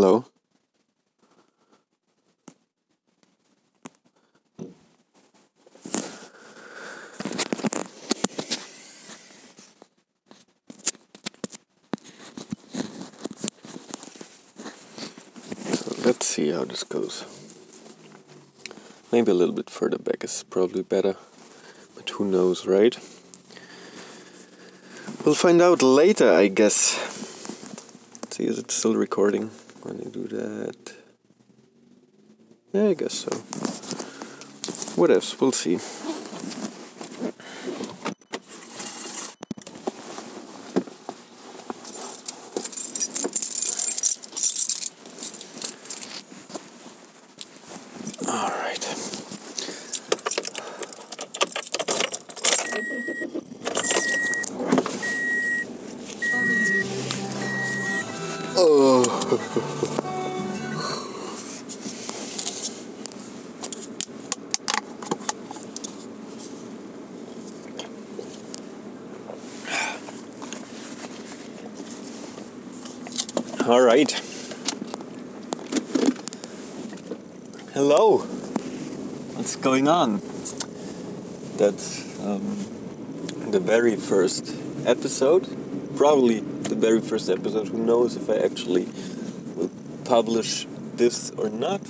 Hello. Let's see how this goes. Maybe a little bit further back is probably better, but who knows, right? We'll find out later, I guess. Let's see, is it still recording when you do that? Yeah, I guess so. What else? We'll see. On? That's um, the very first episode. Probably the very first episode. Who knows if I actually will publish this or not?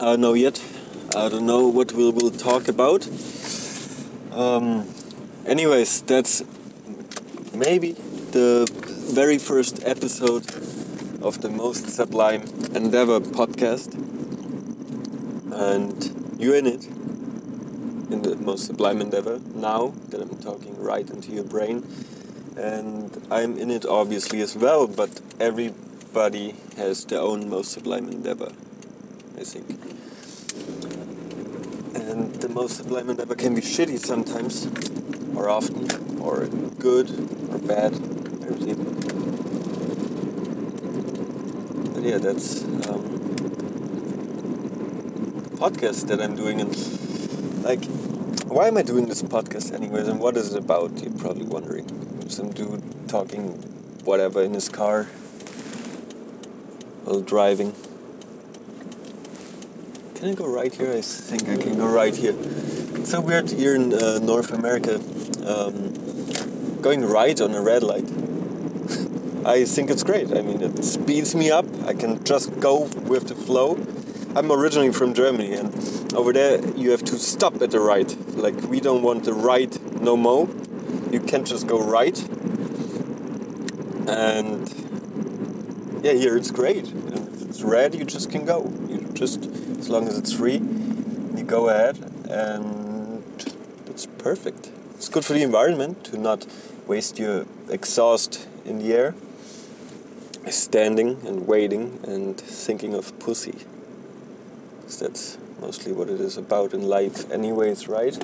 I don't know yet. I don't know what we will talk about. Um, anyways, that's maybe the very first episode of the Most Sublime Endeavor podcast. And you're in it, in the Most Sublime Endeavor, now that I'm talking right into your brain. And I'm in it obviously as well, but everybody has their own Most Sublime Endeavor, I think. And the Most Sublime Endeavor can be shitty sometimes, or often, or good, or bad, everything. But yeah, that's um, podcast that I'm doing. And like, why am I doing this podcast anyways? And what is it about? You're probably wondering. Some dude talking whatever in his car while driving. Can I go right here? I think I can go right here. It's so weird here in uh, North America, um, going right on a red light. I think it's great. I mean, it speeds me up. I can just go with the flow. I'm originally from Germany, and over there you have to stop at the right. Like we don't want the right no more. You can't just go right. And yeah, here it's great. If it's red, you just can go. You just, as long as it's free, you go ahead, and it's perfect. It's good for the environment to not waste your exhaust in the air standing and waiting and thinking of pussy. Because that's mostly what it is about in life, anyways, right?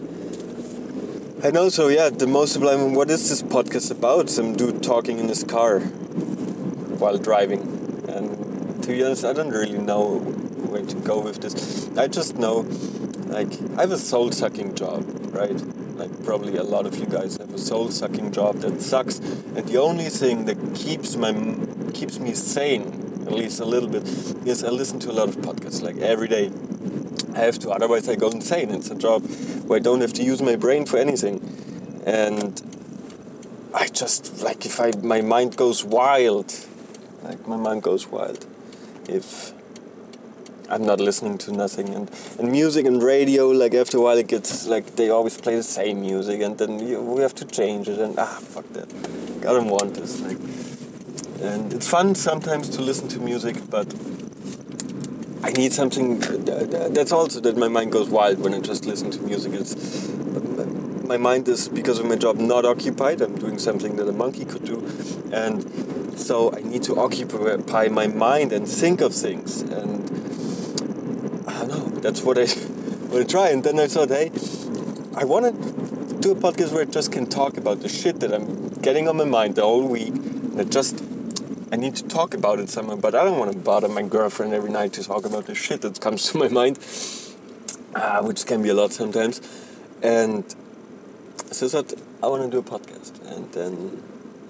And also, yeah, the most sublime. What is this podcast about? Some dude talking in his car while driving. And to be honest, I don't really know where to go with this. I just know, like, I have a soul sucking job, right? Like, probably a lot of you guys have a soul sucking job that sucks. And the only thing that keeps my keeps me sane, at least a little bit, is I listen to a lot of podcasts, like every day. I have to, otherwise I go insane. It's a job where I don't have to use my brain for anything. And I just, like, if I, my mind goes wild, like, my mind goes wild if I'm not listening to nothing. And, and music and radio, like, after a while it gets, like, they always play the same music, and then you, we have to change it, and ah, fuck that. I don't want this. Like, and it's fun sometimes to listen to music, but I need something. Uh, that's also that my mind goes wild when I just listen to music. It's my mind is because of my job not occupied. I'm doing something that a monkey could do, and so I need to occupy my mind and think of things. And I don't know. That's what I to try. And then I thought, hey, I want to do a podcast where I just can talk about the shit that I'm getting on my mind the whole week. And I just I need to talk about it somewhere, but I don't want to bother my girlfriend every night to talk about the shit that comes to my mind, uh, which can be a lot sometimes. And so I thought I want to do a podcast, and then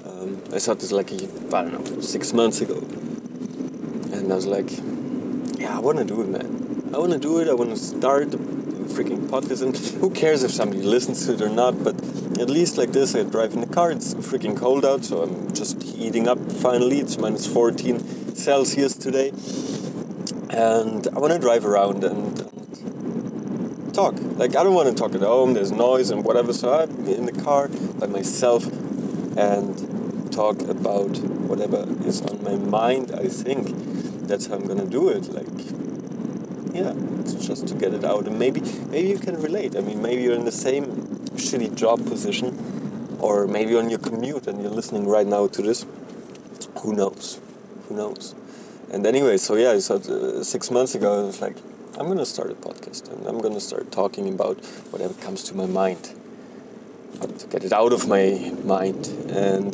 um, I thought this like I don't know six months ago, And I was like, yeah, I want to do it, man. I want to do it. I want to start freaking podcast. And who cares if somebody listens to it or not? But at least like this, I drive in the car. It's freaking cold out, so I'm just heating up finally. It's minus 14 Celsius today. And I want to drive around and, and talk. Like, I don't want to talk at home, there's noise and whatever. So I'm in the car by myself and talk about whatever is on my mind, I think. That's how I'm gonna do it. Like, yeah, it's just to get it out. And maybe, maybe you can relate. I mean, maybe you're in the same shitty job position, or maybe on your commute and you're listening right now to this. Who knows? Who knows? And anyway, so yeah, so uh, six months ago, I was like, I'm gonna start a podcast and I'm gonna start talking about whatever comes to my mind, to get it out of my mind. And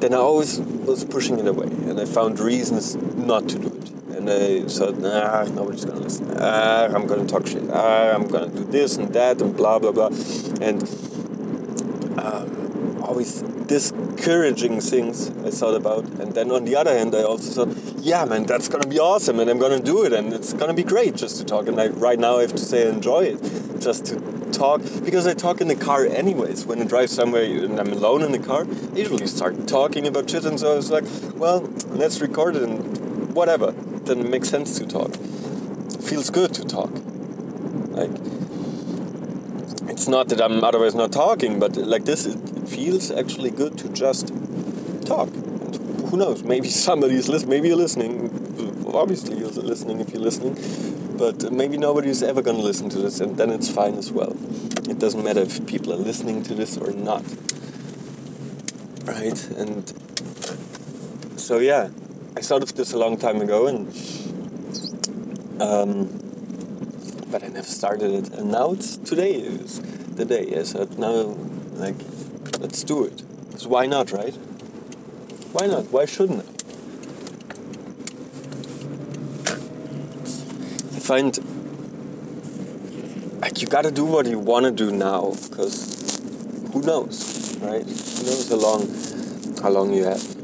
then I always was pushing it away, and I found reasons not to do it. I said, nah, nobody's gonna listen. Ah, I'm gonna talk shit. Ah, I'm gonna do this and that and blah blah blah. And um, always discouraging things I thought about. And then on the other hand, I also thought, yeah, man, that's gonna be awesome, and I'm gonna do it, and it's gonna be great just to talk. And I, right now, I have to say, I enjoy it, just to talk because I talk in the car anyways. When I drive somewhere and I'm alone in the car, I usually start talking about shit, and so I was like, well, let's record it and whatever. Then it makes sense to talk. It feels good to talk. Like it's not that I'm otherwise not talking, but like this, it, feels actually good to just talk. And who knows? Maybe somebody's listening. Maybe you're listening. Obviously, you're listening if you're listening but maybe nobody's ever going to listen to this, and then it's fine as well. It doesn't matter if people are listening to this or not. Right? And so, yeah, I thought of this a long time ago, and um, but I never started it. And now it's today is the day. I said, now, like, let's do it. Because why not, right? Why not? Why shouldn't I? find like you got to do what you want to do now because who knows right who knows how long how long you have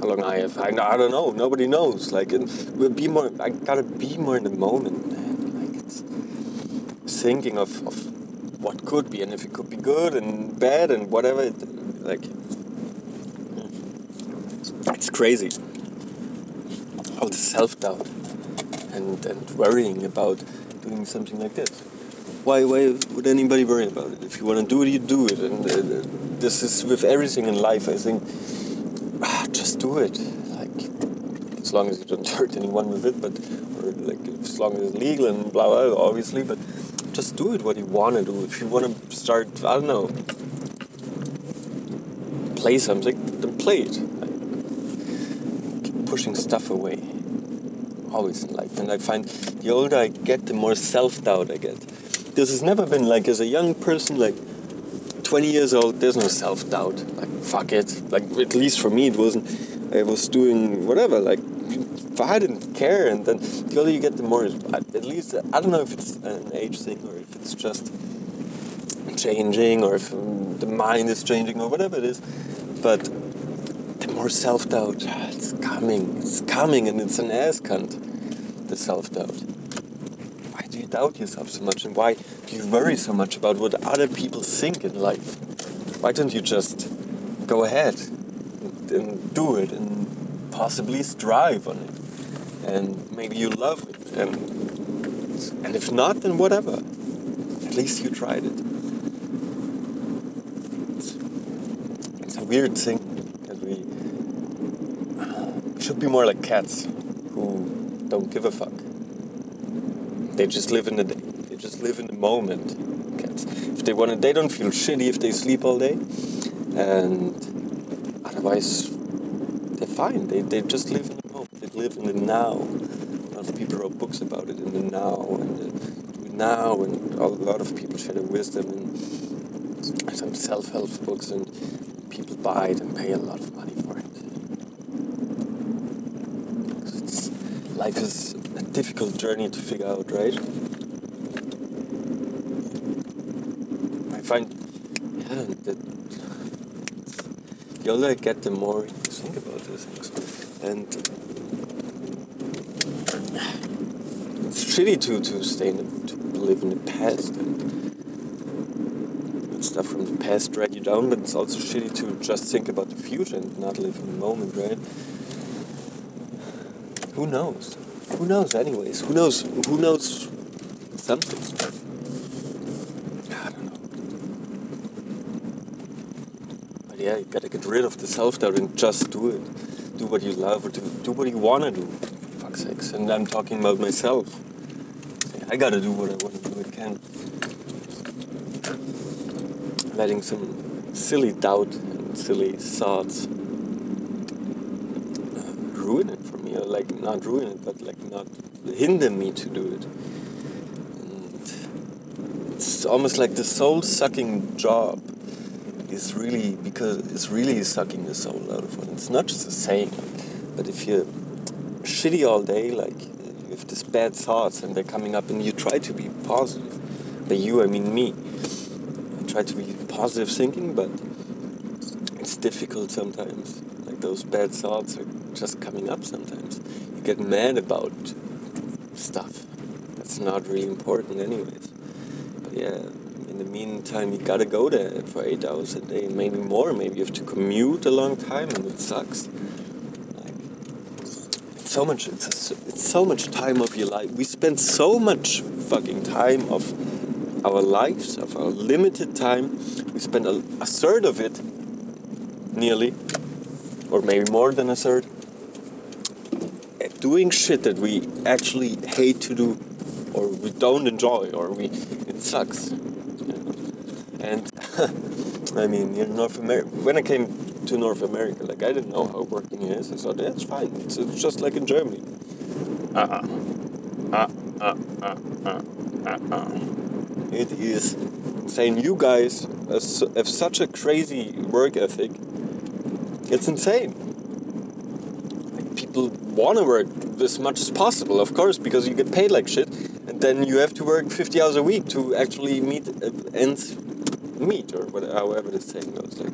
how long i have i, I don't know nobody knows like we'll be more i gotta be more in the moment man like it's thinking of, of what could be and if it could be good and bad and whatever it, like it's crazy all the self-doubt and, and worrying about doing something like this. Why, why would anybody worry about it? If you want to do it, you do it. And uh, this is with everything in life, I think, do it. Like, as long as you don't hurt anyone with it, but, or like, as long as it's legal and blah, blah, obviously, but just do it what you want to do. If you want to start, I don't know, play something, then play it. Like, keep pushing stuff away always in life. And I find the older I get, the more self doubt I get. This has never been like as a young person, like 20 years old, there's no self doubt. Like, fuck it. Like, at least for me, it wasn't. I was doing whatever. Like, I didn't care. And then the older you get, the more, at least, I don't know if it's an age thing or if it's just changing or if mm, the mind is changing or whatever it is. But the more self doubt, it's coming, it's coming, and it's an ass cunt the self doubt? Why do you doubt yourself so much? And why do you worry so much about what other people think in life? Why don't you just go ahead and, do it and possibly strive on it? And maybe you love it. And, and if not, then whatever. At least you tried it. It's, it's a weird thing that we should be more like cats who don't give a fuck. They just live in the day. They just live in the moment. Cats. If they want it, they don't feel shitty if they sleep all day, and otherwise they're fine. They, they just live in the moment. They live in the now. A lot of people wrote books about it in the now and the now, and a lot of people share their wisdom and some self-help books, and people buy it and pay a lot of money for it. life is a difficult journey to figure out, right? I find, yeah, that the older I get, the more you think about these things. And it's shitty to to stay in the, to live in the past and stuff from the past drag you down. But it's also shitty to just think about the future and not live in the moment, right? Who knows? Who knows? Anyways, who knows? Who knows something? I don't know. But yeah, you gotta get rid of the self doubt and just do it. Do what you love or do, do what you wanna do. For fuck's sakes. And I'm talking about myself. I gotta do what I wanna do. I can't. Letting some silly doubt and silly thoughts uh, ruin it for me. Or like, not ruin it, but like not hinder me to do it. And it's almost like the soul sucking job is really because it's really sucking the soul out of one. It's not just a saying, but if you're shitty all day, like you have these bad thoughts and they're coming up, and you try to be positive. By you, I mean me. I try to be positive thinking, but it's difficult sometimes. Like those bad thoughts are just coming up sometimes. You get mad about stuff that's not really important, anyways. But yeah, meantime, you gotta go there for eight hours a day, maybe more. Maybe you have to commute a long time, and it sucks. Like, it's so much. It's, a, it's so much time of your life. We spend so much fucking time of our lives, of our limited time. We spend a, a third of it, nearly, or maybe more than a third, doing shit that we actually hate to do, or we don't enjoy, or we it sucks. I mean, in North America, when I came to North America, like I didn't know how working is. I thought that's fine. It's, it's just like in Germany. Uh uh. Uh uh uh uh uh. It is saying you guys have such a crazy work ethic. It's insane. People want to work as much as possible, of course, because you get paid like shit, and then you have to work 50 hours a week to actually meet uh, ends meet or whatever, however the saying goes. Like,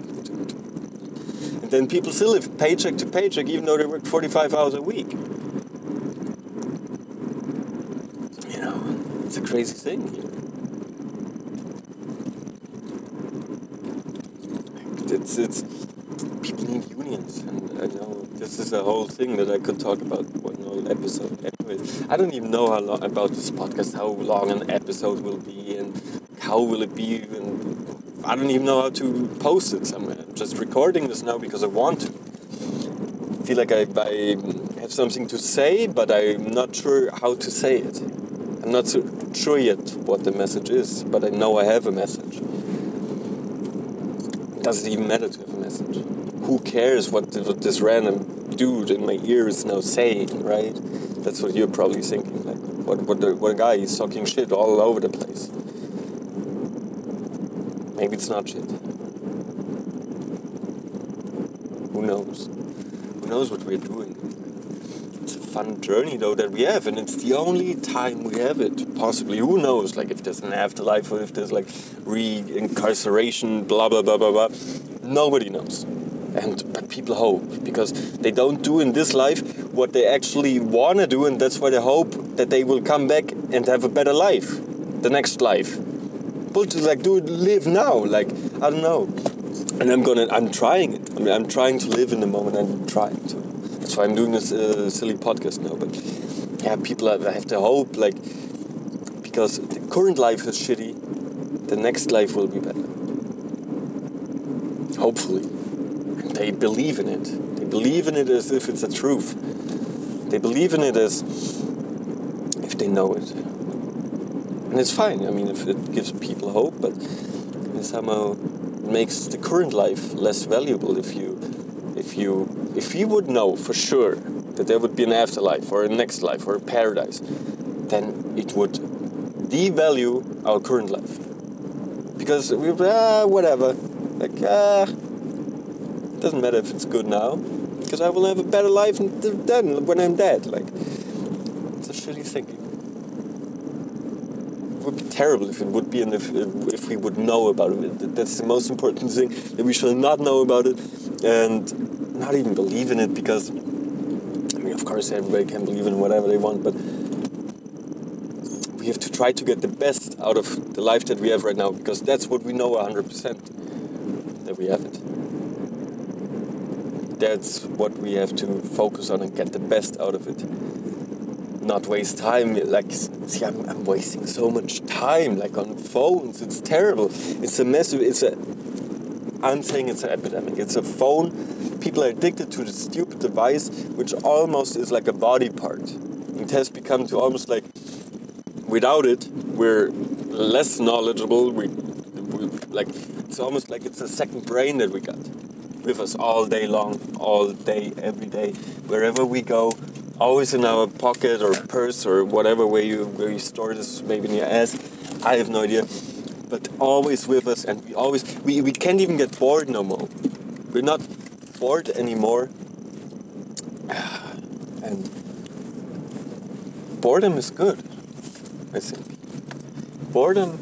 and then people still live paycheck to paycheck, even though they work 45 hours a week. You know, it's a crazy thing here. It's it's people need unions, and I know this is a whole thing that I could talk about one whole episode. Anyways, I don't even know how long about this podcast, how long an episode will be, and how will it be, and I don't even know how to post it. I'm just recording this now because I want to. I feel like I, I have something to say, but I'm not sure how to say it. I'm not so sure yet what the message is, but I know I have a message. Does it even matter to have a message? Who cares what, this random dude in my ear is now saying, right? That's what you're probably thinking. Like, what, what, the, what a guy, he's talking shit all over the place. Maybe it's not shit. Who knows? Who knows what we're doing? It's a fun journey though that we have, and it's the only time we have it. Possibly, who knows? Like if there's an afterlife or if there's like re-incarceration, blah blah blah blah blah. Nobody knows, and but people hope because they don't do in this life what they actually wanna do, and that's why they hope that they will come back and have a better life, the next life. To like do it, live now. Like I don't know, and I'm gonna, I'm trying it. I mean, I'm trying to live in the moment. I'm trying to. That's why I'm doing this uh, silly podcast now. But yeah, people have, have to hope, like, because the current life is shitty, the next life will be better. Hopefully. They believe in it. They believe in it as if it's a truth. They believe in it as if they know it. And it's fine. I mean, if it gives people hope, but it somehow makes the current life less valuable if you if you if you would know for sure that there would be an afterlife or a next life or a paradise, then it would devalue our current life. Because we ah whatever, like ah, it doesn't matter if it's good now, because I will have a better life then when I'm dead. Like it's a shitty thinking. It would be terrible if it would be, and if if we would know about it. That's the most important thing that we shall not know about it, and not even believe in it because I mean, of course, everybody can believe in whatever they want, but we have to try to get the best out of the life that we have right now because that's what we know 100% that we have it. That's what we have to focus on and get the best out of it. Not waste time. Like, see, I'm, I'm wasting so much time, like on phones. It's terrible. It's a mess. It's a. I'm saying it's an epidemic. It's a phone. People are addicted to the stupid device, which almost is like a body part. It has become to almost like without it, we're less knowledgeable. We, we like it's almost like it's a second brain that we got with us all day long, all day, every day, wherever we go. Always in our pocket or purse or whatever where you where you store this, maybe in your ass. I have no idea, but always with us, and we always we, we can't even get bored no more. We're not bored anymore, and boredom is good. I think boredom.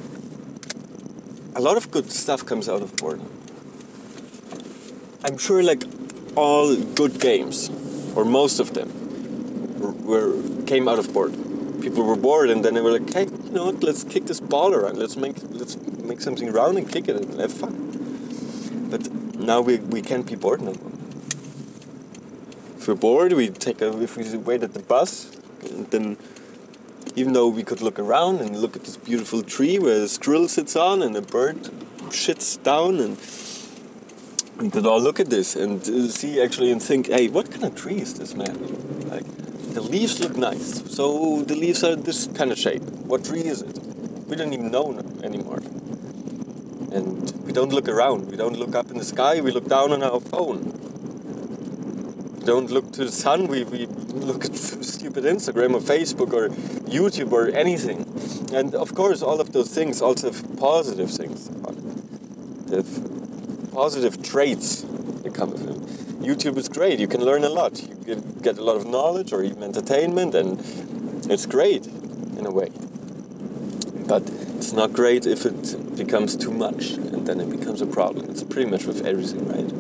A lot of good stuff comes out of boredom. I'm sure, like all good games, or most of them, were came out of boredom. People were bored, and then they were like, "Hey, you know what? Let's kick this ball around. Let's make let's make something round and kick it and have fun." But now we, we can't be bored no more. If we're bored, we take a if we wait at the bus, and then even though we could look around and look at this beautiful tree where a squirrel sits on and a bird shits down and we could all look at this and uh, see actually and think hey what kind of tree is this man like the leaves look nice. So the leaves are this kind of shape. What tree is it? We don't even know anymore. And we don't look around. We don't look up in the sky. We look down on our phone. We don't look to the sun. We, we look at stupid Instagram or Facebook or YouTube or anything. And of course, all of those things also have positive things. They have positive traits that come with them. YouTube is great. You can learn a lot. You get a lot of knowledge or even entertainment, and it's great in a way. But it's not great if it becomes too much, and then it becomes a problem. It's pretty much with everything, right?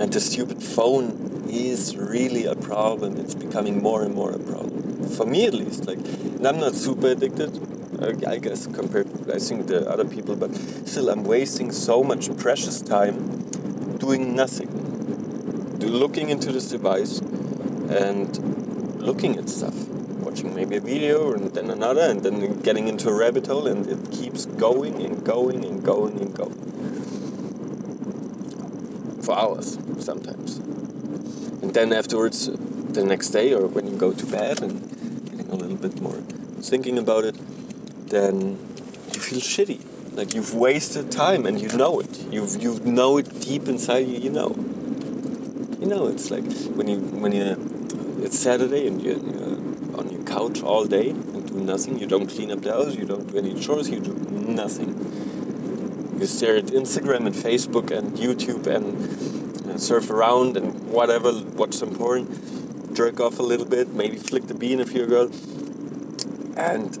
And the stupid phone is really a problem. It's becoming more and more a problem. For me, at least. Like, and I'm not super addicted, I guess, compared to I think the other people, but still, I'm wasting so much precious time doing nothing, looking into this device and looking at stuff, watching maybe a video and then another, and then getting into a rabbit hole, and it keeps going and going and going and going for hours sometimes. And then afterwards, the next day or when you go to bed and getting a little bit more thinking about it, then you feel shitty. Like you've wasted time and you know it. You you know it deep inside you. You know. You know it's like when you when you it's Saturday and you're, you're on your couch all day and do nothing. You don't clean up the house. You don't do any chores. You do nothing. You stare at Instagram and Facebook and YouTube and surf around and whatever, watch some porn, jerk off a little bit, maybe flick the bean if you're a girl, and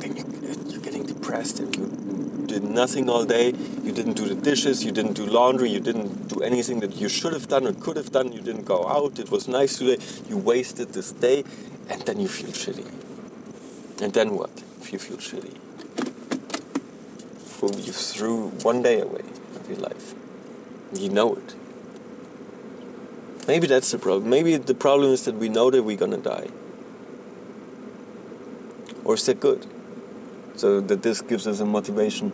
then you, are getting depressed and you did nothing all day. You didn't do the dishes, you didn't do laundry, you didn't anything that you should have done or could have done. You didn't go out. It was nice today. You wasted this day, and then you feel shitty. And then what? If you feel shitty, well, you threw one day away of your life. You know it. Maybe that's the problem. Maybe the problem is that we know that we're gonna die. Or is that good? So that this gives us a motivation.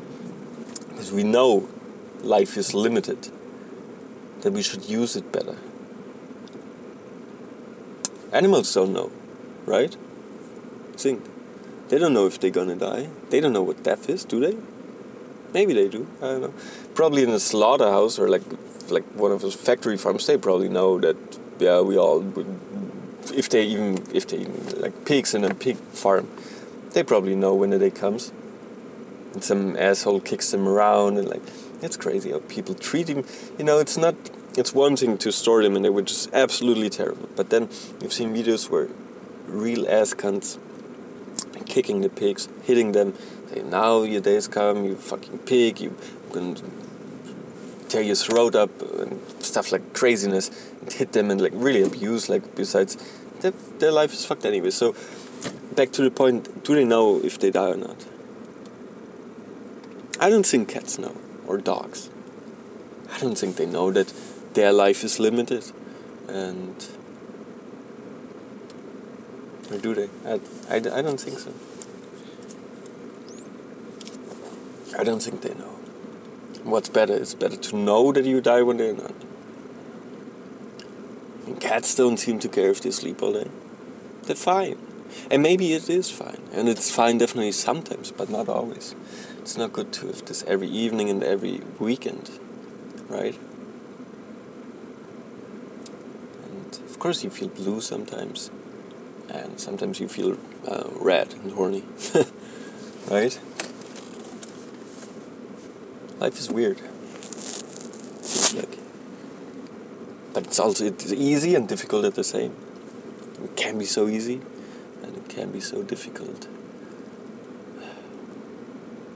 Because we know life is limited. That we should use it better. Animals don't know, right? Think. They don't know if they're gonna die. They don't know what death is, do they? Maybe they do. I don't know. Probably in a slaughterhouse or like like one of those factory farms, they probably know that. Yeah, we all. would. If they even if they even like pigs in a pig farm, they probably know when the day comes. And some asshole kicks them around and like it's crazy how people treat him. You know, it's not. It's one thing to store them and they were just absolutely terrible. But then you've seen videos where real ass cunts kicking the pigs, hitting them, say, now your days come, you fucking pig, you can tear your throat up and stuff like craziness and hit them and like really abuse like besides their, their life is fucked anyway so back to the point: Do they know if they die or not? I don't think cats know or dogs. I don't think they know that their life is limited, and or do they? I, I, I don't think so. I don't think they know. What's better? It's better to know that you die when they're not. And cats don't seem to care if they sleep all day. They're fine. And maybe it is fine. And it's fine definitely sometimes, but not always. It's not good to have this every evening and every weekend, right? And of course, you feel blue sometimes. And sometimes you feel uh, red and horny, right? Life is weird. Like, but it's also it's easy and difficult at the same. It can be so easy, and it can be so difficult.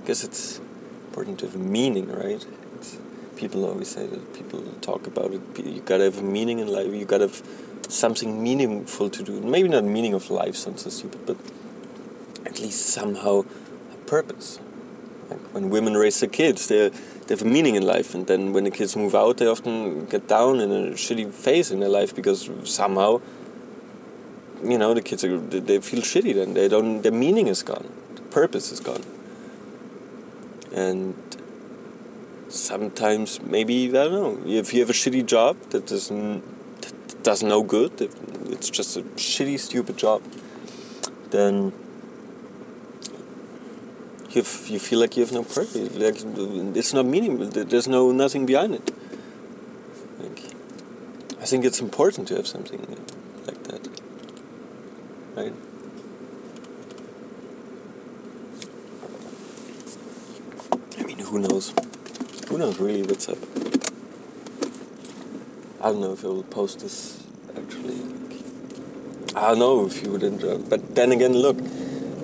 Because it's important to have meaning, right? It's, people always say that people talk about it. You gotta have a meaning in life. You gotta have something meaningful to do. Maybe not meaning of life sounds so stupid, but at least somehow a purpose. Like when women raise their kids, they they have a meaning in life, and then when the kids move out, they often get down in a shitty phase in their life because somehow, you know, the kids are they feel shitty. Then they don't. Their meaning is gone. The purpose is gone. And sometimes maybe I don't know if you have a shitty job that doesn't that does no good. It's just a shitty, stupid job. Then you you feel like you have no purpose. Like it's not meaningful. There's no nothing behind it. Like, I think it's important to have something like that, right? I mean, who knows? Who knows really what's up? I don't know if I will post this actually. I don't know if you would enjoy, but then again, look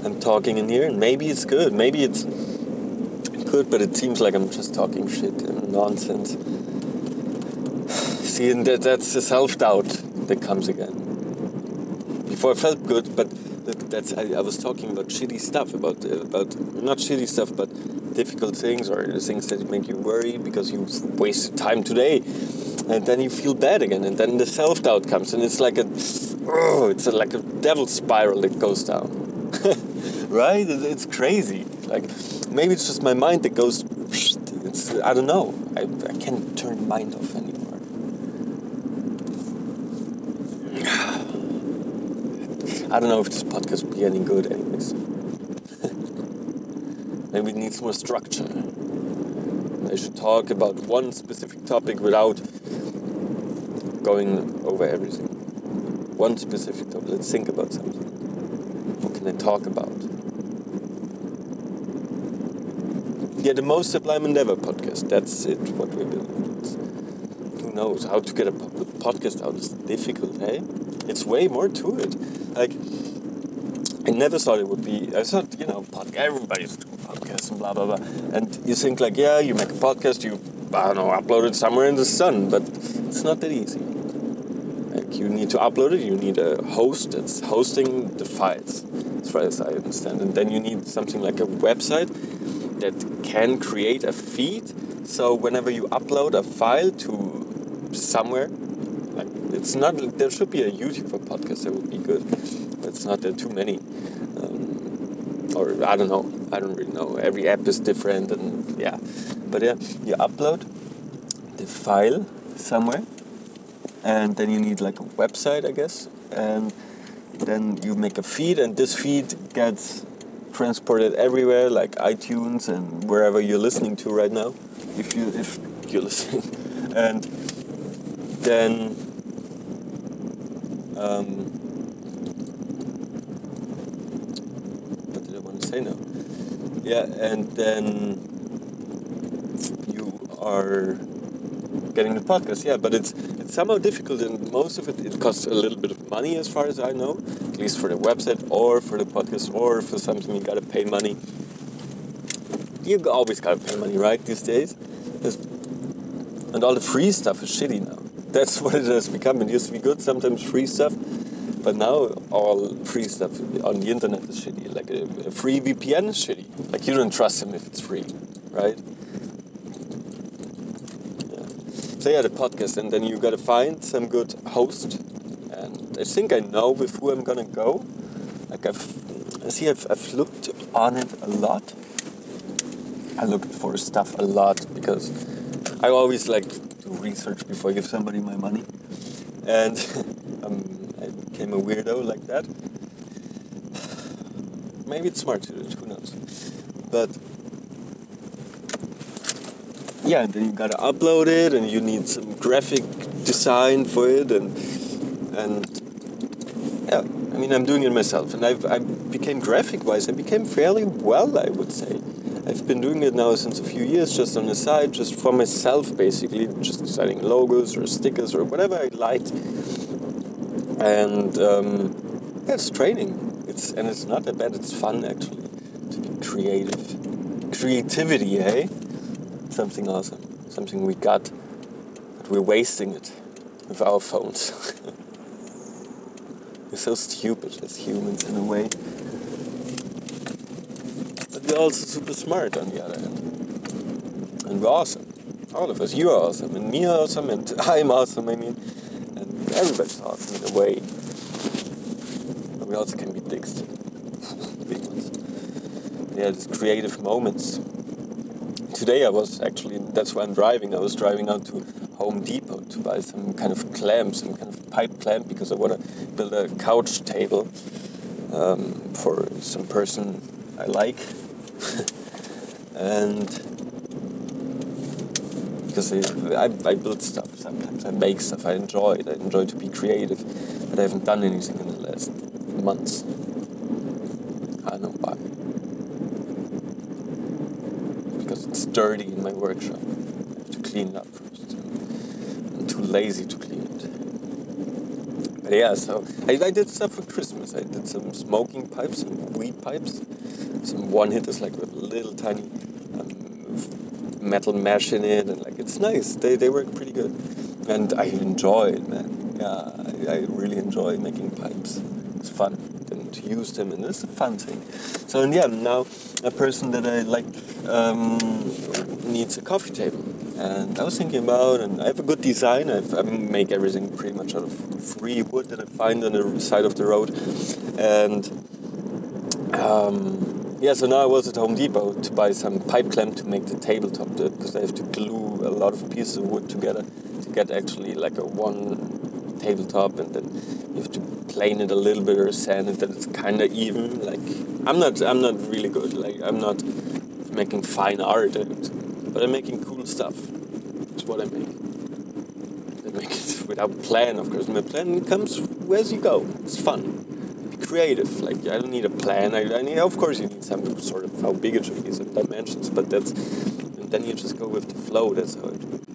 I'm talking in here, and maybe it's good, maybe it's good, but it seems like I'm just talking shit and nonsense. See, and that, that's the self doubt that comes again. Before I felt good, but that's I, I was talking about shitty stuff, about uh, about not shitty stuff, but difficult things or the things that make you worry because you've wasted time today, and then you feel bad again, and then the self doubt comes, and it's like a oh, it's a, like a devil spiral that goes down. right? It's crazy. Like maybe it's just my mind that goes. It's I don't know. I, I can't turn mind off anymore. I don't know if this podcast will be any good, anyways. Maybe it needs more structure. I should talk about one specific topic without going over everything. One specific topic. Let's think about something. What can I talk about? Yeah, the most Sublime Endeavor podcast. That's it, what doing. It's, who knows? How to get a podcast out is difficult, hey? It's way more to it. Like, I never thought it would be. I thought, you know, podcast, everybody's doing podcasts and blah, blah, blah. And you think, like, yeah, you make a podcast, you, I don't know, upload it somewhere in the sun, but it's not that easy. Like, you need to upload it, you need a host that's hosting the files, as far as I understand. And then you need something like a website that can create a feed. So whenever you upload a file to somewhere, like it's not there should be a YouTube for podcasts that would be good, it's not there too many. Um, or I don't know. I don't really know. Every app is different, and yeah. But yeah, you upload the file somewhere, and then you need like a website, I guess, and then you make a feed, and this feed gets transported everywhere, like iTunes and wherever you're listening to right now, if you if you're listening, and then um, what did I want to say now? Yeah, and then you are getting the podcast. Yeah, but it's it's somehow difficult, and most of it it costs a little bit of money, as far as I know at least for the website or for the podcast or for something you gotta pay money. You always gotta pay money, right? These days, and all the free stuff is shitty now. That's what it has become. It used to be good. Sometimes free stuff, But now all free stuff on the internet is shitty. Like a, a free VPN is shitty. Like you don't trust them if it's free, right? Yeah. So yeah, the podcast, and then you gotta find some good host. And I think I know with who I'm gonna go. Like I've, I see, I've, I've looked on it a lot. I looked for stuff a lot because I always like to research before I give somebody my money, and became a weirdo like that. Maybe it's smart to do it. Who knows? But yeah, then you gotta upload it, and you need some graphic design for it, and and yeah, I mean I'm doing it myself, and I've I became graphic wise, I became fairly well, I would say. I've been doing it now since a few years, just on the side, just for myself, basically, just designing logos or stickers or whatever I liked. And um, yeah, it's training. It's and it's not that bad. It's fun actually to be creative. Creativity, eh? Something awesome. Something we got, but we're wasting it with our phones. we're so stupid as humans in a way but we're also super smart on the other hand. And we're awesome. All of us. You are awesome, and me awesome, and I'm awesome, I mean. Everybody's awesome in a way. We also can be dicks. Ones. Yeah, these creative moments. Today I was actually, that's why I'm driving, I was driving out to Home Depot to buy some kind of clamp, some kind of pipe clamp, because I want to build a couch table um, for some person I like and because I, I build stuff sometimes, I make stuff, I enjoy it, I enjoy to be creative, but I haven't done anything in the last months. I don't know why. Because it's dirty in my workshop. I have to clean it up first. I'm too lazy to clean it. But yeah, so I, I did stuff for Christmas. I did some smoking pipes, some weed pipes, some one hitters like with little tiny um, metal mesh in it, and it's nice. They they work pretty good, and I enjoy it, man. Yeah, I, I really enjoy making pipes. It's fun. And to use them, and it's a fun thing. So and yeah, now a person that I like um, needs a coffee table. And I was thinking about, and I have a good design. I've, I make everything pretty much out of free wood that I find on the side of the road, and um, yeah, so now I was at Home Depot to buy some pipe clamp to make the tabletop because I have to glue a lot of pieces of wood together to get actually like a one tabletop and then you have to plane it a little bit or sand it that it's kind of even. Like I'm not, I'm not really good. Like I'm not making fine art, uh, but I'm making cool stuff. That's what I make. I make it without plan, of course. My plan comes as you go. It's fun creative. Like I don't need a plan. I, I need, of course, you need some sort of how big it should be, some dimensions. But that's and then you just go with the flow. That's how I it.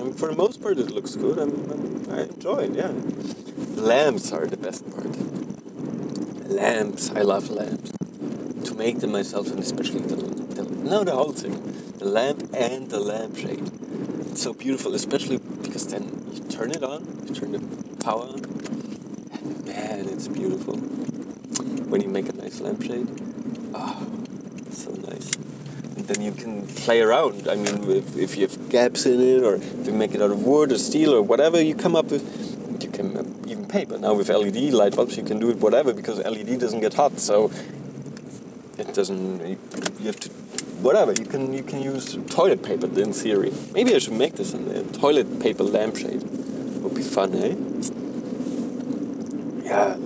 And for the most part, it looks good. I'm, I'm, I enjoy it. Yeah, lamps are the best part. Lamps, I love lamps. To make them myself, and especially the, the no, the whole thing, the lamp and the lampshade. It's so beautiful, especially because then you turn it on, you turn the power on, man, it's beautiful. When you make a nice lampshade, ah, oh, so nice. And then you can play around. I mean, if, if you have gaps in it, or if you make it out of wood or steel or whatever you come up with, you can uh, even paper. Now with LED light bulbs, you can do it whatever because LED doesn't get hot, so it doesn't. You have to whatever. You can you can use toilet paper in theory. Maybe I should make this a toilet paper lampshade. Would be fun, eh?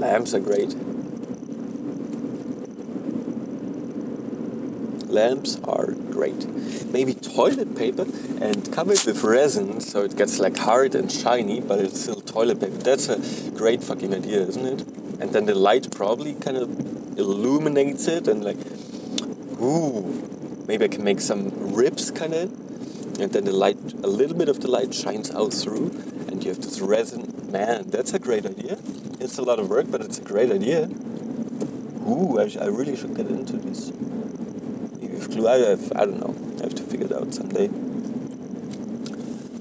Lamps are great. Lamps are great. Maybe toilet paper and covered with resin so it gets like hard and shiny, but it's still toilet paper. That's a great fucking idea, isn't it? And then the light probably kind of illuminates it and like, ooh, maybe I can make some ribs kind of, and then the light, a little bit of the light shines out through, and you have this resin. Man, that's a great idea. It's a lot of work, but it's a great idea. Ooh, I, I really should get into this. If glue, I have, I don't know. I have to figure it out someday.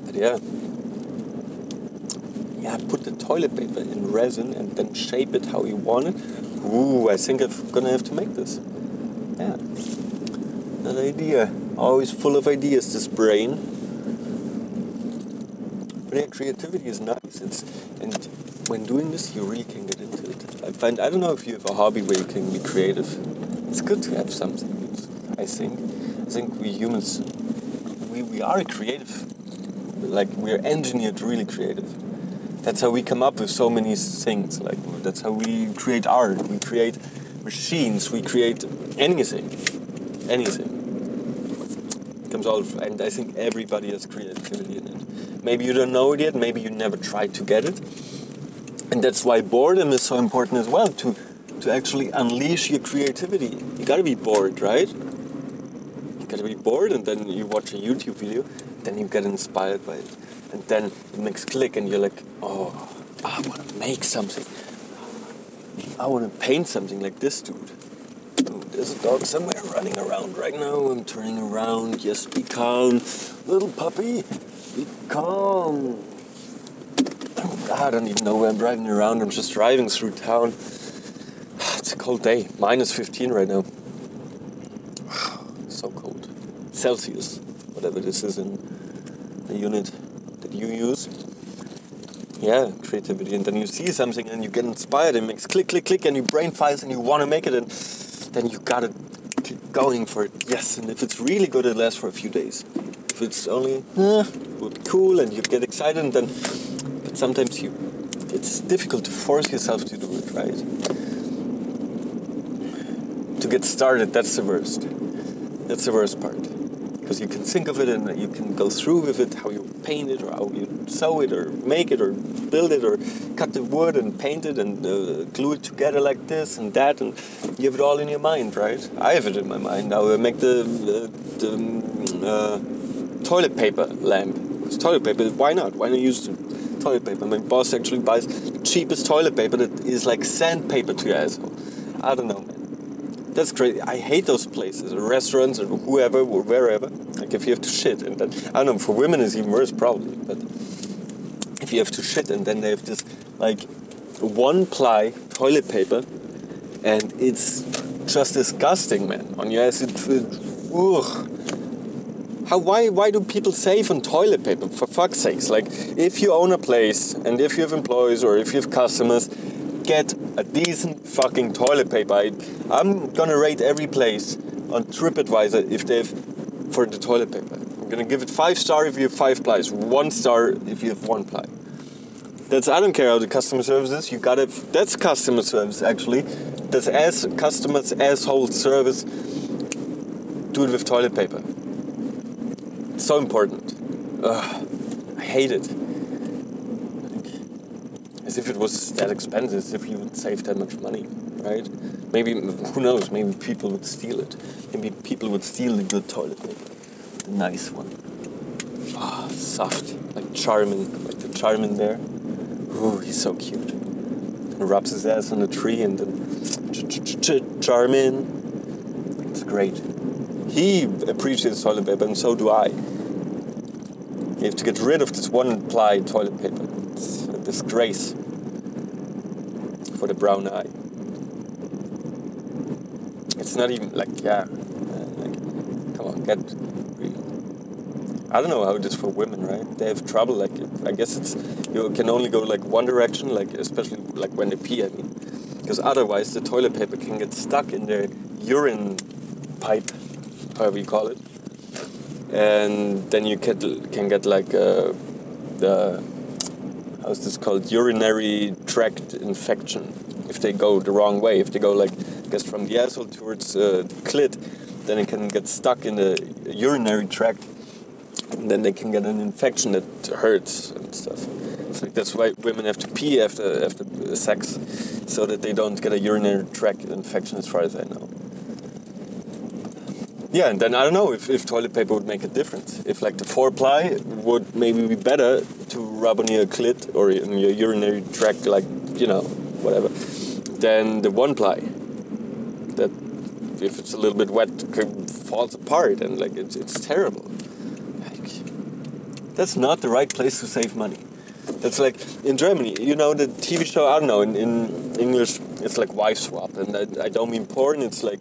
But yeah. yeah, put the toilet paper in resin and then shape it how you want it. Ooh, I think I'm gonna have to make this. Yeah, an idea. Always full of ideas, this brain. But yeah, creativity is nice. It's and when doing this, you really can get into it. I find I don't know if you have a hobby where you can be creative. It's good to have something. I think. I think we humans, we, we are creative. Like we're engineered really creative. That's how we come up with so many things. Like that's how we create art. We create machines. We create anything, anything. It comes all, and I think everybody has creativity in it. Maybe you don't know it yet. Maybe you never tried to get it, and that's why boredom is so important as well. To to actually unleash your creativity, you gotta be bored, right? you gotta be bored and then you watch a YouTube video, then you get inspired by it. And then it makes click and you're like, oh, I want to make something. I want to paint something like this dude. There's a dog somewhere running around right now. I'm turning around. Yes, be calm. Little puppy, be calm. I don't even know where I'm driving around. I'm just driving through town. It's a cold day. Minus 15 right now. So cold. Celsius, whatever this is in the unit that you use. Yeah, creativity. And then you see something and you get inspired and makes click, click, click, and your brain fires and you want to make it, and then you gotta keep going for it. Yes, and if it's really good, it lasts for a few days. If it's only eh, cool and you get excited, and then but sometimes you it's difficult to force yourself to do it, right? To get started, that's the worst. That's the worst part. Because you can think of it and you can go through with it how you paint it or how you sew it or make it or build it or cut the wood and paint it and uh, glue it together like this and that and you have it all in your mind right? I have it in my mind. Now i make the, the, mm, uh, toilet paper lamp. It's toilet paper why not? Why not use toilet paper my boss actually buys the cheapest toilet paper that is like sandpaper to your asshole i don't know man that's crazy. I hate those places, restaurants or whoever or wherever. Like if you have to shit, and then I don't know. For women, it's even worse probably. But if you have to shit, and then they have this like one ply toilet paper, and it's just disgusting, man. On your ass, it, it ugh. How, why, why do people save on toilet paper? For fuck's sakes. Like, if you own a place and if you have employees or if you have customers, get a decent fucking toilet paper. I, am gonna rate every place on TripAdvisor if they've for the toilet paper. I'm gonna give it five star if you have five plies, one star if you have one ply. That's I don't care how the customer service is. You gotta that's customer service actually. That's as customers asshole service. Do it with toilet paper. It's so important. Ugh, I hate it as if it was that expensive, as if you would save that much money, right? Maybe, who knows, maybe people would steal it. Maybe people would steal the good toilet paper, the nice one. Ah, oh, soft, like Charmin, like the Charmin there. Ooh, he's so cute. And rubs his ass on the tree and then Charmin. It's great. He appreciates toilet paper and so do I. You have to get rid of this one ply toilet paper. It's a disgrace for the brown eye. It's not even like yeah, uh, like come on, get. I don't know how it is for women, right? They have trouble. Like I guess it's you can only go like one direction, like especially like when they pee. I mean, because otherwise the toilet paper can get stuck in their urine pipe, however you call it, and then you can can get like uh, the how's this called? Urinary tract infection. If they go the wrong way if they go like I guess from the asshole towards uh, the clit then it can get stuck in the urinary tract. And then they can get an infection that hurts and stuff. So that's why women have to pee after after sex so that they don't get a urinary tract infection as far as I know yeah, and then I don't know if, if toilet paper would make a difference. If like the four ply would maybe be better to rub on your clit or in your urinary tract, like you know, whatever, than the one ply. That if it's a little bit wet, falls apart and like it's, it's terrible. Like, that's not the right place to save money. That's like in Germany, you know, the TV show, I don't know, in, in English, it's like Wife Swap. And I, I don't mean porn, it's like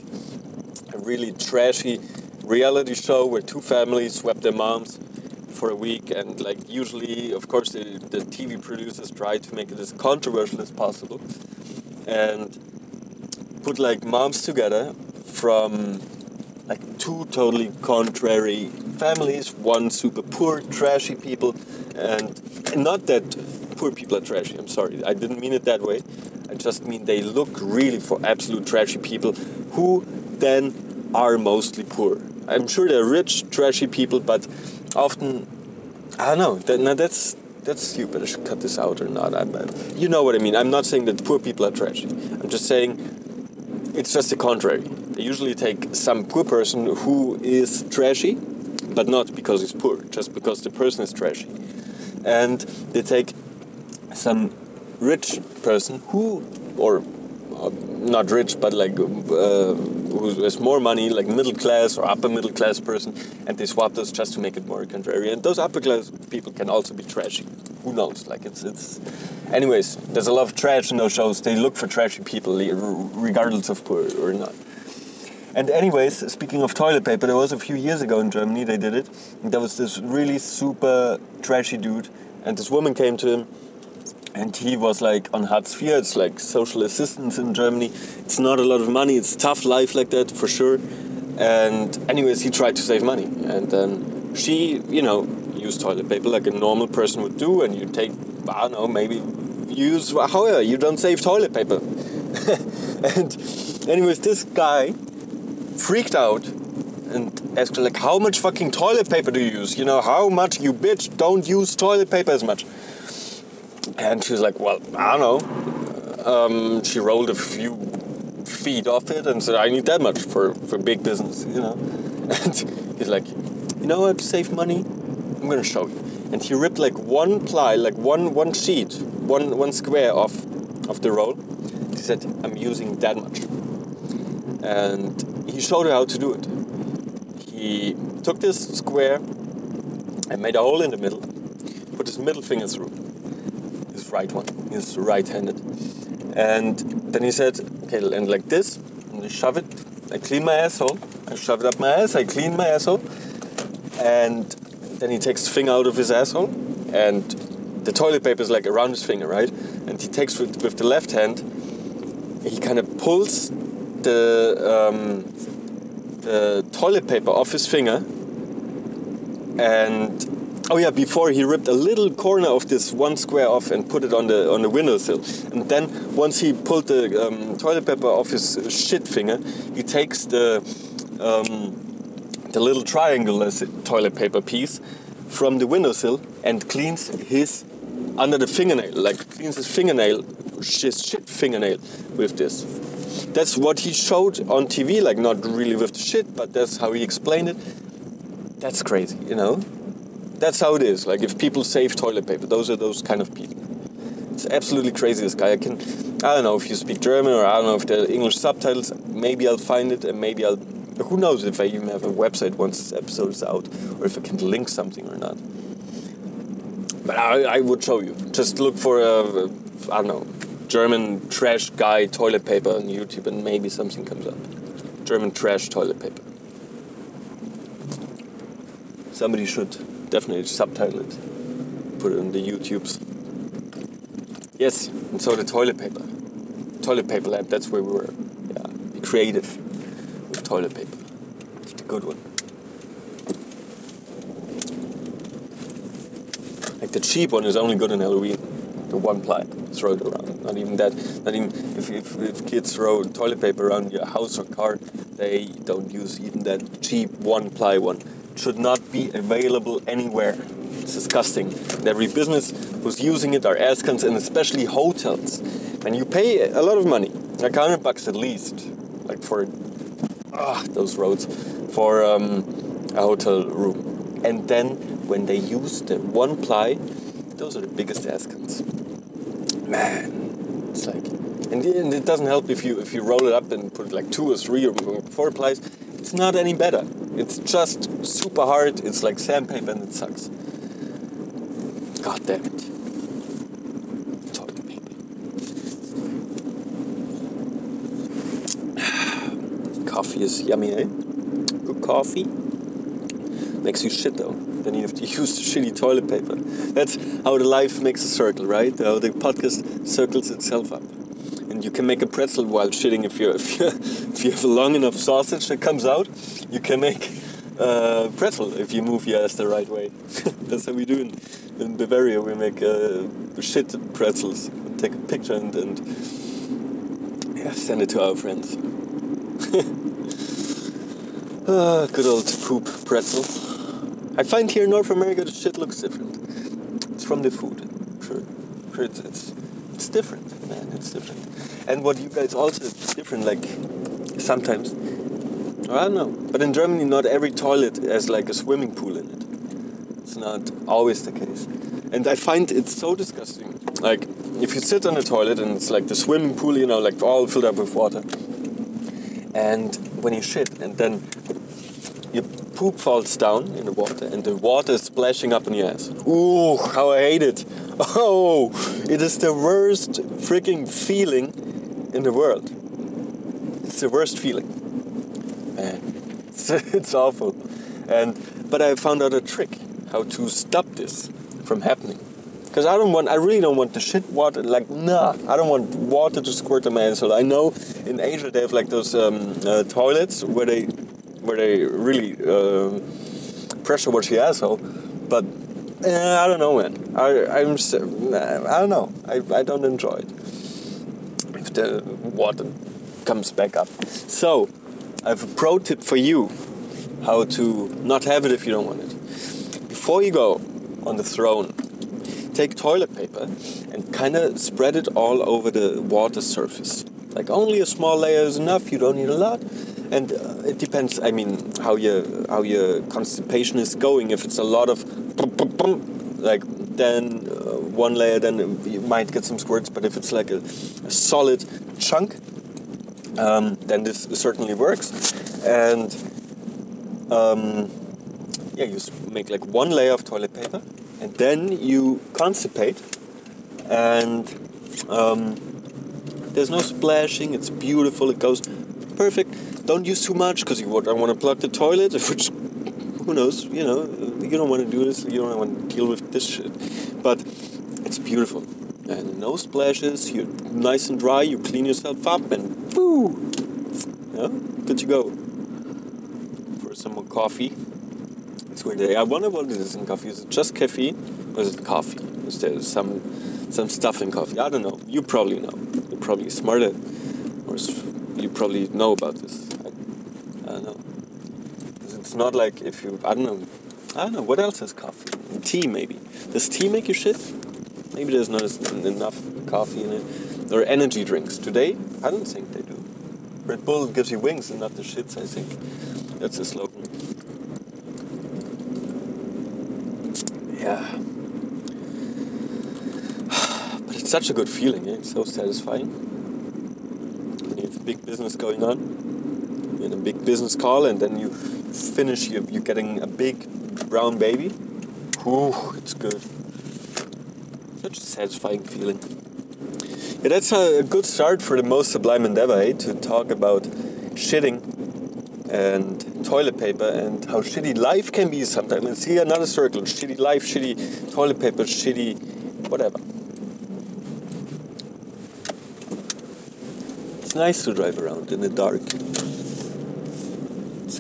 really trashy reality show where two families swap their moms for a week. And like usually, of course, the, the TV producers try to make it as controversial as possible. And put like moms together from like two totally contrary families one super poor trashy people and not that poor people are trashy i'm sorry i didn't mean it that way i just mean they look really for absolute trashy people who then are mostly poor i'm sure they're rich trashy people but often i don't know that, now that's that's stupid i should cut this out or not I'm, you know what i mean i'm not saying that poor people are trashy i'm just saying it's just the contrary. They usually take some poor person who is trashy, but not because he's poor, just because the person is trashy. And they take some rich person who, or not rich, but like uh, who has more money, like middle class or upper middle class person, and they swap those just to make it more contrary. And those upper class people can also be trashy. Who knows? Like it's it's Anyways, there's a lot of trash in those shows. They look for trashy people, regardless of poor or not. And anyways, speaking of toilet paper, there was a few years ago in Germany they did it. And there was this really super trashy dude, and this woman came to him, and he was like on Hartz IV. It's like social assistance in Germany. It's not a lot of money. It's tough life like that for sure. And anyways, he tried to save money, and then she, you know, used toilet paper like a normal person would do, and you take I don't know, maybe use however you don't save toilet paper. and anyways, this guy freaked out and asked like, "How much fucking toilet paper do you use? You know, how much you bitch don't use toilet paper as much." And she was like, "Well, I don't know." Um, she rolled a few feet off it and said, "I need that much for for big business," you know. And he's like, "You know how to Save money. I'm gonna show you." and he ripped like one ply, like one one sheet, one one square off of the roll. He said, "I'm using that much," and he showed her how to do it. He took this square and made a hole in the middle, put his middle finger through, right one, he's right-handed, and then he said, "Okay, and like this, and I shove it. I clean my asshole. I shove it up my ass. I clean my asshole." And then he takes his finger out of his asshole, and the toilet paper is like around his finger, right? And he takes with, with the left hand, he kind of pulls the, um, the toilet paper off his finger, and oh yeah, before he ripped a little corner of this one square off and put it on the on the windowsill, and then once he pulled the um, toilet paper off his shit finger, he takes the um, the little triangular toilet paper piece from the windowsill and cleans his under the fingernail, like cleans his fingernail, his shit fingernail with this. That's what he showed on TV, like not really with the shit, but that's how he explained it. That's crazy, you know? That's how it is. Like if people save toilet paper, those are those kind of people. It's absolutely crazy. This guy. I can, I don't know if you speak German or I don't know if there are English subtitles. Maybe I'll find it and maybe I'll who knows if I even have a website once this episode is out, or if I can link something or not. But I, I would show you. Just look for a, I don't know, German trash guy toilet paper on YouTube, and maybe something comes up. German trash toilet paper. Somebody should definitely subtitle it, put it on the YouTubes. Yes, and so the toilet paper, toilet paper lab. That's where we were. Yeah, be creative with toilet paper. It's a good one. Like the cheap one is only good in Halloween. The one ply, throw it around. Not even that. Not even if, if, if kids throw toilet paper around your house or car, they don't use even that cheap one ply one. It should not be available anywhere. It's disgusting. And every business who's using it are askance, and especially hotels. And you pay a lot of money, like 100 bucks at least, like for ah, those roads for um, a hotel room. And then when they use the one ply, those are the biggest askins man, it's like, and, and it doesn't help if you if you roll it up and put it like two or three or four plies. It's not any better. It's just super hard. It's like sandpaper and it sucks. God damn it. coffee is yummy, eh? Good coffee. Makes you shit though. Then you have to use shitty toilet paper. That's how the life makes a circle, right? How the podcast circles itself up. And you can make a pretzel while shitting if you if you, if you have a long enough sausage that comes out. You can make uh, pretzel if you move your ass the right way. That's how we do in, in Bavaria. We make uh, shit pretzels. Take a picture and, and yeah, send it to our friends. ah, good old poop pretzel. I find here in North America the shit looks different. It's from the food. Sure, it's, it's, it's different, man. It's different. And what you guys also it's different. Like sometimes I don't know. But in Germany, not every toilet has like a swimming pool in it. It's not always the case. And I find it so disgusting. Like, if you sit on a toilet and it's like the swimming pool, you know, like all filled up with water. And when you shit, and then your poop falls down in the water, and the water is splashing up in your ass. Ooh, how I hate it. Oh, it is the worst freaking feeling in the world. It's the worst feeling man, it's, it's awful. And but I found out a trick how to stop this from happening. Because I don't want, I really don't want the shit water. Like, nah, I don't want water to squirt on my asshole. I know in Asia they have like those um, uh, toilets where they, where they really uh, pressure wash your asshole. But eh, I don't know, man. I, I'm, I don't know. I, I don't enjoy it if the water comes back up. So I have a pro tip for you how to not have it if you don't want it. Before you go on the throne, take toilet paper and kind of spread it all over the water surface. Like only a small layer is enough. You don't need a lot, and uh, it depends. I mean, how your how your constipation is going. If it's a lot of like then uh, one layer, then you might get some squirts. But if it's like a, a solid chunk, um, then this certainly works. And um, yeah, you make like one layer of toilet paper, and then you constipate, and um, there's no splashing. It's beautiful. It goes perfect. Don't use too much because you don't want to plug the toilet. Which, who knows? You know, you don't want to do this. You don't want to deal with this shit. But it's beautiful and no splashes. You're nice and dry. You clean yourself up, and woo, yeah, good to go. For some more coffee. It's. I wonder what it is in coffee. Is it just caffeine, or is it coffee? Is there some some stuff in coffee? I don't know. You probably know. You're probably smarter, or you probably know about this. I, I don't know. It's not like if you. I don't know. I don't know. What else has coffee? Tea maybe. Does tea make you shit? Maybe there's not enough coffee in it. Or energy drinks. Today, I don't think they do. Red Bull gives you wings and not the shits, I think. That's the slogan. Yeah. But it's such a good feeling, eh? It's so satisfying. You have big business going on, you're in a big business call, and then you finish, you're, you're getting a big brown baby. Ooh, it's good. Such a satisfying feeling. Yeah, that's a good start for the most sublime endeavor, eh? To talk about shitting and toilet paper and how shitty life can be sometimes. And see another circle: shitty life, shitty toilet paper, shitty whatever. It's nice to drive around in the dark.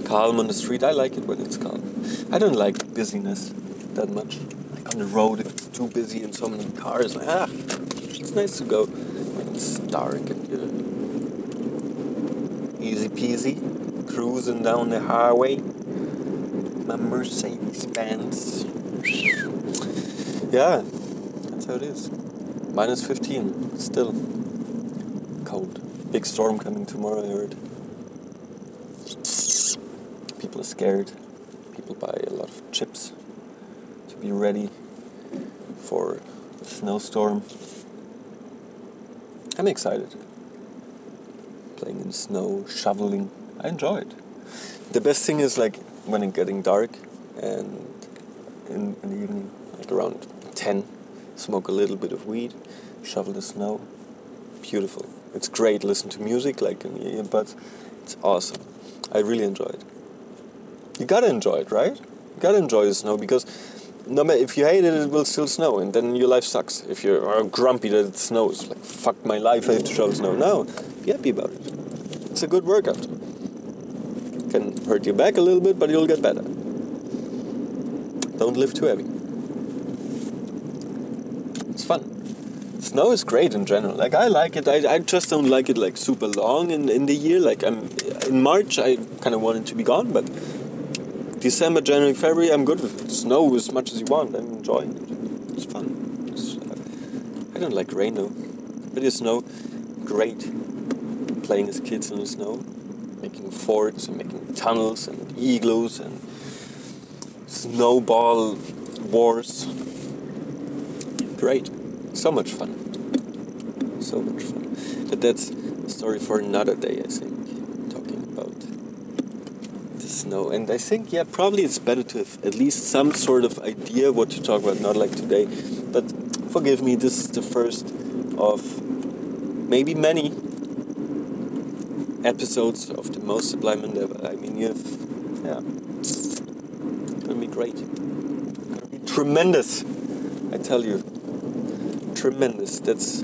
Calm on the street. I like it when it's calm. I don't like busyness that much. Like on the road, if it's too busy and so many cars, like, ah, it's nice to go when it's dark and you're easy peasy cruising down the highway. My Mercedes Benz. Yeah, that's how it is. Minus 15, still cold. Big storm coming tomorrow, I heard. People are scared. People buy a lot of chips to be ready for a snowstorm. I'm excited. Playing in snow, shoveling. I enjoy it. The best thing is like when it's getting dark and in, in the evening, like around 10, smoke a little bit of weed, shovel the snow. Beautiful. It's great. Listen to music like in the earbuds. It's awesome. I really enjoy it. You gotta enjoy it, right? You gotta enjoy the snow because no matter if you hate it, it will still snow, and then your life sucks. If you're uh, grumpy that it snows, like fuck my life, I have to shovel snow. No, be happy about it. It's a good workout. Can hurt your back a little bit, but you'll get better. Don't lift too heavy. It's fun. Snow is great in general. Like I like it. I, I just don't like it like super long in, in the year. Like I'm in March, I kind of want it to be gone, but December, January, February, I'm good with it. Snow as much as you want. I'm enjoying it. It's fun. It's, uh, I don't like rain though, but the snow, great. Playing as kids in the snow, making forts and making tunnels and igloos and snowball wars. Great. So much fun. So much fun. But that's a story for another day, I think. Snow. And I think, yeah, probably it's better to have at least some sort of idea what to talk about, not like today. But forgive me, this is the first of maybe many episodes of the most sublime endeavor. I mean, you have, yeah, it's gonna be great. Gonna be tremendous, I tell you. Tremendous. That's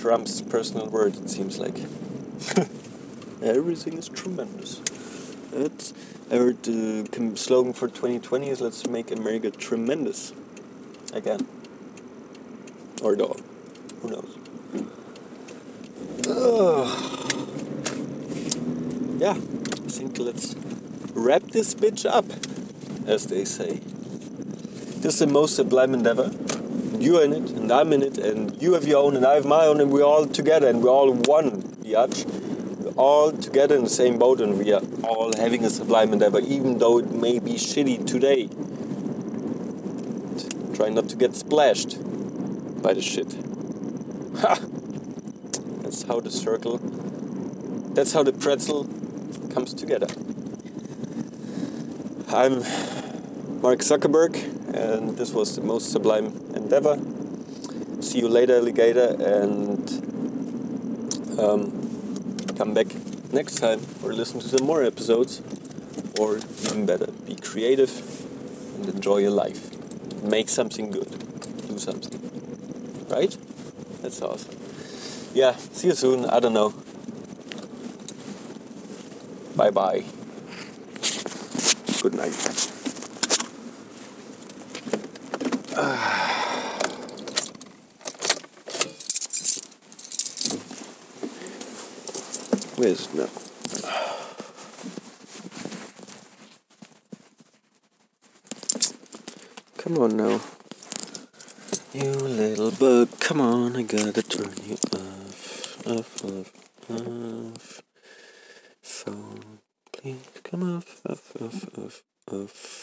Trump's personal word, it seems like. Everything is tremendous. That's, I heard the slogan for 2020 is let's make America tremendous again. Or dog. Who knows? Yeah, I think let's wrap this bitch up, as they say. This is the most sublime endeavor. You're in it, and I'm in it, and you have your own, and I have my own, and we're all together, and we're all one, biatch. All together in the same boat, and we are all having a sublime endeavor, even though it may be shitty today. Try not to get splashed by the shit. Ha! That's how the circle, that's how the pretzel comes together. I'm Mark Zuckerberg, and this was the most sublime endeavor. See you later, alligator, and um, come back next time or listen to some more episodes. Or even better, be creative and enjoy your life. Make something good. Do something. Right? That's awesome. Yeah, see you soon. I don't know. Bye bye. Good night. It? Come on now. You little bug, come on, I gotta turn you off, off, off, off. Phone, please come off, off, off, off, off.